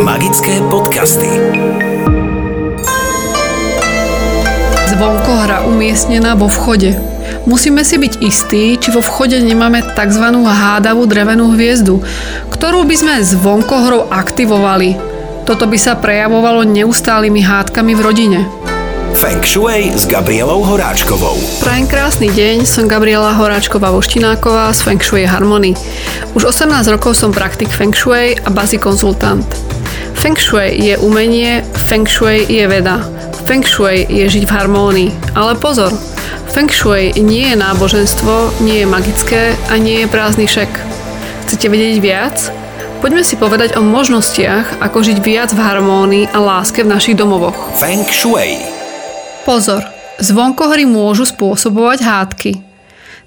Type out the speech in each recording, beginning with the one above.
Magické podcasty. Zvonkohra umiestnená vo vchode. Musíme si byť istí, či vo vchode nemáme tzv. hádavú drevenú hviezdu, ktorú by sme zvonkohrou aktivovali. Toto by sa prejavovalo neustálými hádkami v rodine. Feng Shui s Gabrielou Horáčkovou. Prajem krásny deň, som Gabriela Horáčková Voštináková z Feng Shui Harmony. Už 18 rokov som praktik Feng Shui a bazi konzultant. Feng Shui je umenie, Feng Shui je veda. Feng Shui je žiť v harmónii. Ale pozor, Feng Shui nie je náboženstvo, nie je magické a nie je prázdny šek. Chcete vedieť viac? Poďme si povedať o možnostiach, ako žiť viac v harmónii a láske v našich domovoch. Feng Shui. Pozor, zvonkohory môžu spôsobovať hádky.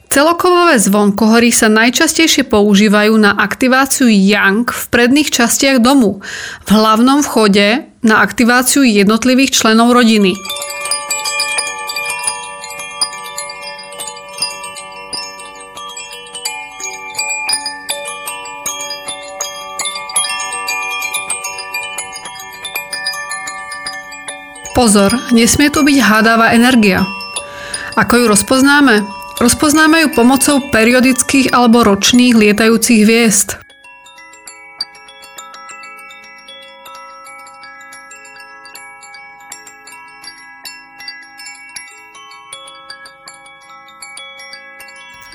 Celokovové zvonkohory sa najčastejšie používajú na aktiváciu yang v predných častiach domu, v hlavnom vchode na aktiváciu jednotlivých členov rodiny. Pozor, nesmie tu byť hádavá energia. Ako ju rozpoznáme? Rozpoznáme ju pomocou periodických alebo ročných lietajúcich hviezd.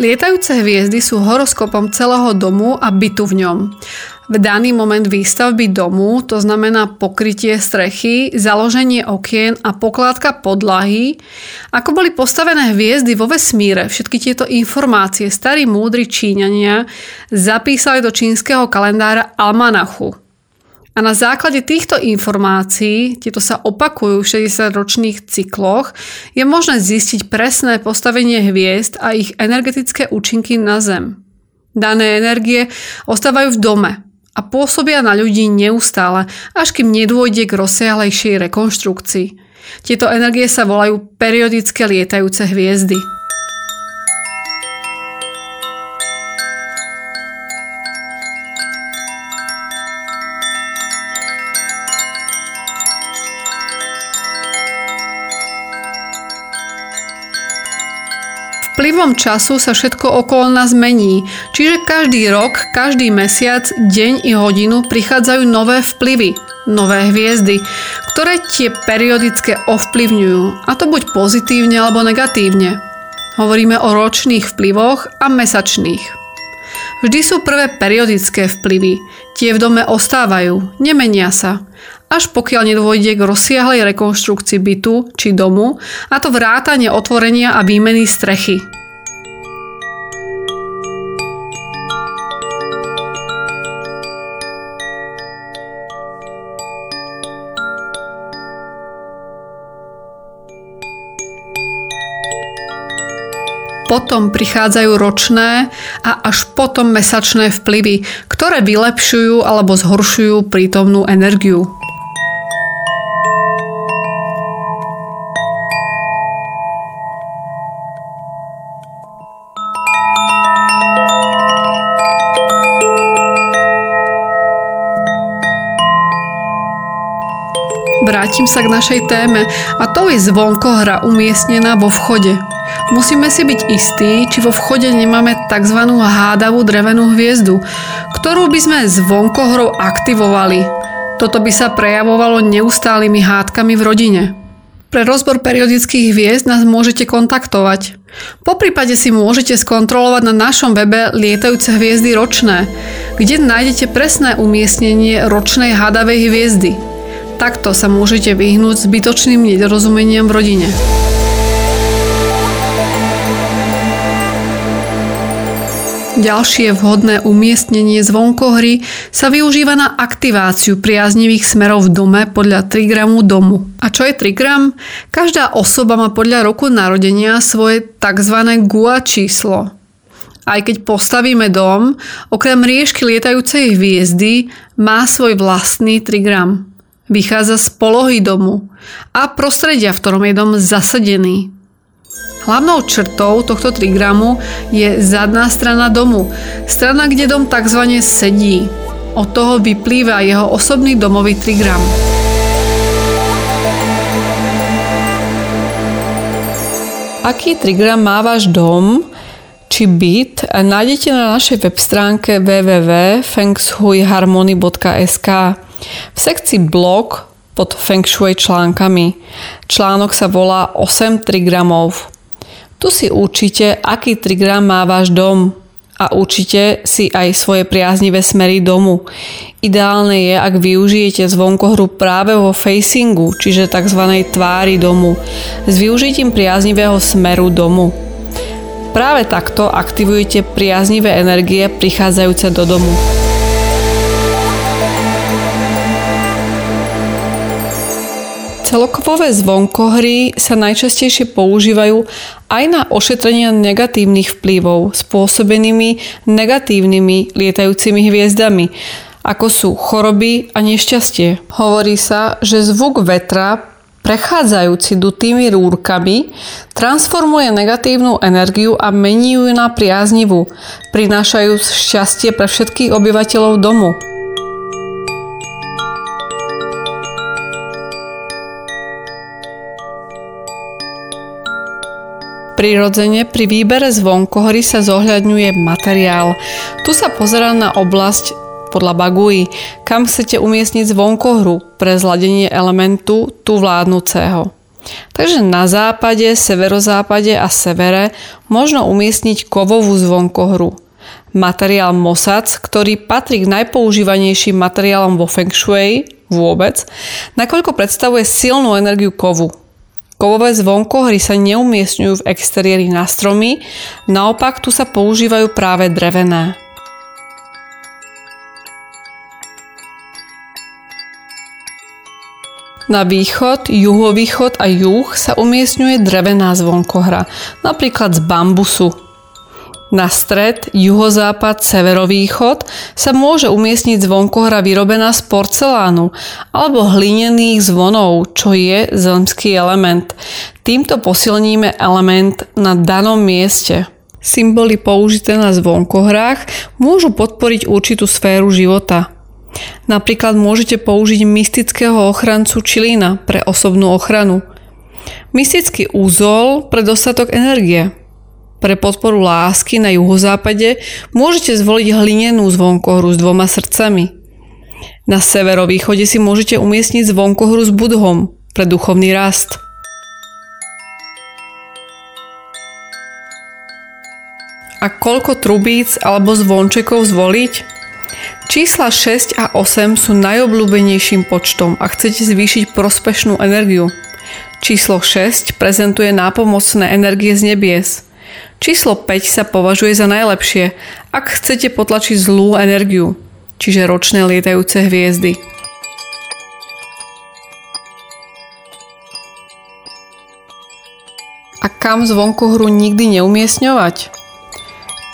Lietajúce hviezdy sú horoskopom celého domu a bytu v ňom v daný moment výstavby domu, to znamená pokrytie strechy, založenie okien a pokládka podlahy, ako boli postavené hviezdy vo vesmíre, všetky tieto informácie starí múdri Číňania zapísali do čínskeho kalendára Almanachu. A na základe týchto informácií, tieto sa opakujú v 60-ročných cykloch, je možné zistiť presné postavenie hviezd a ich energetické účinky na Zem. Dané energie ostávajú v dome, a pôsobia na ľudí neustále, až kým nedôjde k rozsiahlejšej rekonštrukcii. Tieto energie sa volajú periodické lietajúce hviezdy. Vplyvom času sa všetko okolo nás mení, čiže každý rok, každý mesiac, deň i hodinu prichádzajú nové vplyvy, nové hviezdy, ktoré tie periodické ovplyvňujú, a to buď pozitívne alebo negatívne. Hovoríme o ročných vplyvoch a mesačných. Vždy sú prvé periodické vplyvy, tie v dome ostávajú, nemenia sa až pokiaľ nedôjde k rozsiahlej rekonštrukcii bytu či domu, a to vrátanie otvorenia a výmeny strechy. potom prichádzajú ročné a až potom mesačné vplyvy, ktoré vylepšujú alebo zhoršujú prítomnú energiu. Vrátim sa k našej téme a to je zvonkohra umiestnená vo vchode. Musíme si byť istí, či vo vchode nemáme tzv. hádavú drevenú hviezdu, ktorú by sme zvonkohrou aktivovali. Toto by sa prejavovalo neustálými hádkami v rodine. Pre rozbor periodických hviezd nás môžete kontaktovať. Po prípade si môžete skontrolovať na našom webe lietajúce hviezdy ročné, kde nájdete presné umiestnenie ročnej hádavej hviezdy. Takto sa môžete vyhnúť zbytočným nedorozumeniam v rodine. Ďalšie vhodné umiestnenie zvonkohry sa využíva na aktiváciu priaznivých smerov v dome podľa trigramu domu. A čo je trigram? Každá osoba má podľa roku narodenia svoje tzv. GUA číslo. Aj keď postavíme dom, okrem riežky lietajúcej hviezdy má svoj vlastný trigram. Vychádza z polohy domu a prostredia, v ktorom je dom zasadený. Hlavnou črtou tohto trigramu je zadná strana domu, strana, kde dom tzv. sedí. od toho vyplýva jeho osobný domový trigram. Aký trigram má váš dom či byt, nájdete na našej web stránke www.fengshuiharmony.sk v sekcii blog pod Feng Shui článkami. Článok sa volá 8 trigramov. Tu si určite, aký trigram má váš dom a určite si aj svoje priaznivé smery domu. Ideálne je, ak využijete zvonkohru práve vo facingu, čiže tzv. tvári domu, s využitím priaznivého smeru domu. Práve takto aktivujete priaznivé energie prichádzajúce do domu. Celokvové zvonkohry sa najčastejšie používajú aj na ošetrenie negatívnych vplyvov spôsobenými negatívnymi lietajúcimi hviezdami, ako sú choroby a nešťastie. Hovorí sa, že zvuk vetra prechádzajúci dutými rúrkami transformuje negatívnu energiu a mení ju na priaznivú, prinášajúc šťastie pre všetkých obyvateľov domu. Prirodzene pri výbere zvonkohory sa zohľadňuje materiál. Tu sa pozerá na oblasť podľa Bagui, kam chcete umiestniť zvonkohru pre zladenie elementu tu vládnúceho. Takže na západe, severozápade a severe možno umiestniť kovovú zvonkohru. Materiál Mosac, ktorý patrí k najpoužívanejším materiálom vo Feng Shui vôbec, nakoľko predstavuje silnú energiu kovu. Kovové zvonkohry sa neumiestňujú v exteriéri na stromy, naopak tu sa používajú práve drevené. Na východ, juhovýchod a juh sa umiestňuje drevená zvonkohra, napríklad z bambusu, na stred, juhozápad, severovýchod sa môže umiestniť zvonkohra vyrobená z porcelánu alebo hlinených zvonov, čo je zemský element. Týmto posilníme element na danom mieste. Symboly použité na zvonkohrách môžu podporiť určitú sféru života. Napríklad môžete použiť mystického ochrancu čilína pre osobnú ochranu. Mystický úzol pre dostatok energie – pre podporu lásky na juhozápade môžete zvoliť hlinenú zvonkohru s dvoma srdcami. Na severovýchode si môžete umiestniť zvonkohru s budhom pre duchovný rast. A koľko trubíc alebo zvončekov zvoliť? Čísla 6 a 8 sú najobľúbenejším počtom a chcete zvýšiť prospešnú energiu. Číslo 6 prezentuje nápomocné energie z nebies – Číslo 5 sa považuje za najlepšie, ak chcete potlačiť zlú energiu, čiže ročné lietajúce hviezdy. A kam zvonku hru nikdy neumiestňovať?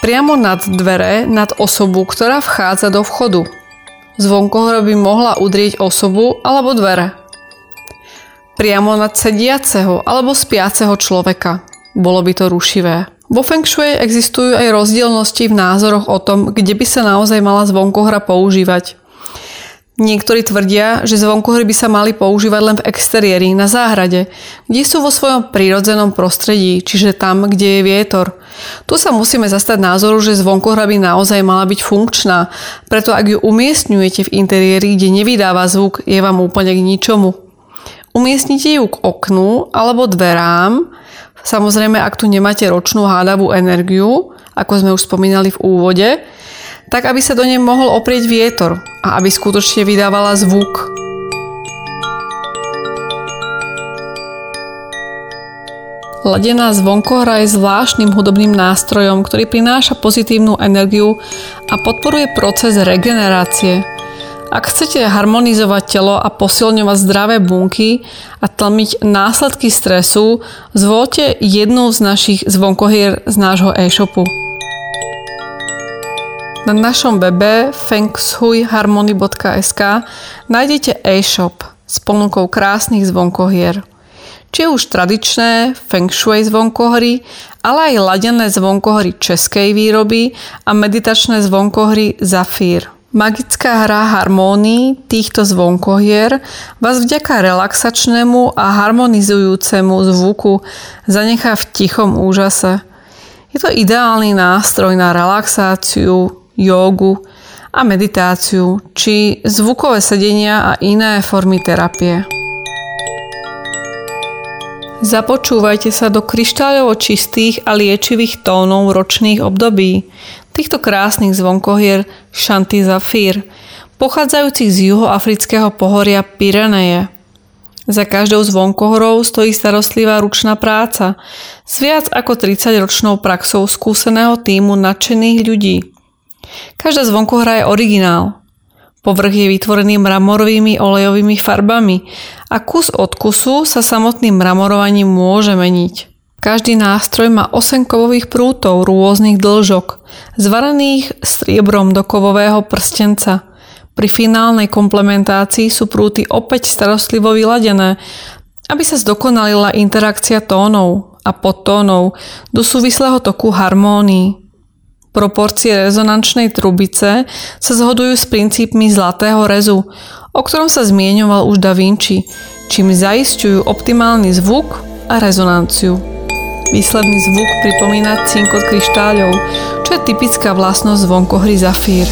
Priamo nad dvere, nad osobu, ktorá vchádza do vchodu. Zvonkohra by mohla udrieť osobu alebo dvere. Priamo nad sediaceho alebo spiaceho človeka. Bolo by to rušivé. Vo Feng Shui existujú aj rozdielnosti v názoroch o tom, kde by sa naozaj mala zvonkohra používať. Niektorí tvrdia, že zvonkohry by sa mali používať len v exteriéri, na záhrade, kde sú vo svojom prírodzenom prostredí, čiže tam, kde je vietor. Tu sa musíme zastať názoru, že zvonkohra by naozaj mala byť funkčná, preto ak ju umiestňujete v interiéri, kde nevydáva zvuk, je vám úplne k ničomu. Umiestnite ju k oknu alebo dverám, Samozrejme, ak tu nemáte ročnú hádavú energiu, ako sme už spomínali v úvode, tak aby sa do nej mohol oprieť vietor a aby skutočne vydávala zvuk. Ladená zvonkohra je zvláštnym hudobným nástrojom, ktorý prináša pozitívnu energiu a podporuje proces regenerácie – ak chcete harmonizovať telo a posilňovať zdravé bunky a tlmiť následky stresu, zvolte jednu z našich zvonkohier z nášho e-shopu. Na našom webe fengshuiharmony.sk nájdete e-shop s ponukou krásnych zvonkohier. Či už tradičné feng shui zvonkohry, ale aj ladené zvonkohry českej výroby a meditačné zvonkohry Zafír. Magická hra harmónií týchto zvonkohier vás vďaka relaxačnému a harmonizujúcemu zvuku zanechá v tichom úžase. Je to ideálny nástroj na relaxáciu, jogu a meditáciu, či zvukové sedenia a iné formy terapie. Započúvajte sa do kryštáľovo čistých a liečivých tónov ročných období, týchto krásnych zvonkohier Shanti Zafir, pochádzajúcich z juhoafrického pohoria Pyreneje. Za každou zvonkohorou stojí starostlivá ručná práca s viac ako 30-ročnou praxou skúseného týmu nadšených ľudí. Každá zvonkohra je originál. Povrch je vytvorený mramorovými olejovými farbami a kus od kusu sa samotným mramorovaním môže meniť. Každý nástroj má 8 kovových prútov rôznych dĺžok, zvarených striebrom do kovového prstenca. Pri finálnej komplementácii sú prúty opäť starostlivo vyladené, aby sa zdokonalila interakcia tónov a podtónov do súvislého toku harmónií. Proporcie rezonančnej trubice sa zhodujú s princípmi zlatého rezu, o ktorom sa zmieňoval už Da Vinci, čím zaistujú optimálny zvuk a rezonanciu. Výsledný zvuk pripomína cinkot kryštáľov, čo je typická vlastnosť zvonkohry Zafír.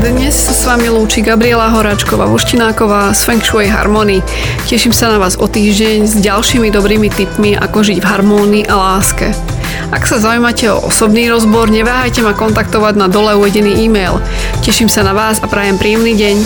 Dnes sa s vami lúči Gabriela Horáčková Voštináková z Feng Shui Harmony. Teším sa na vás o týždeň s ďalšími dobrými tipmi, ako žiť v harmónii a láske. Ak sa zaujímate o osobný rozbor, neváhajte ma kontaktovať na dole uvedený e-mail. Teším sa na vás a prajem príjemný deň.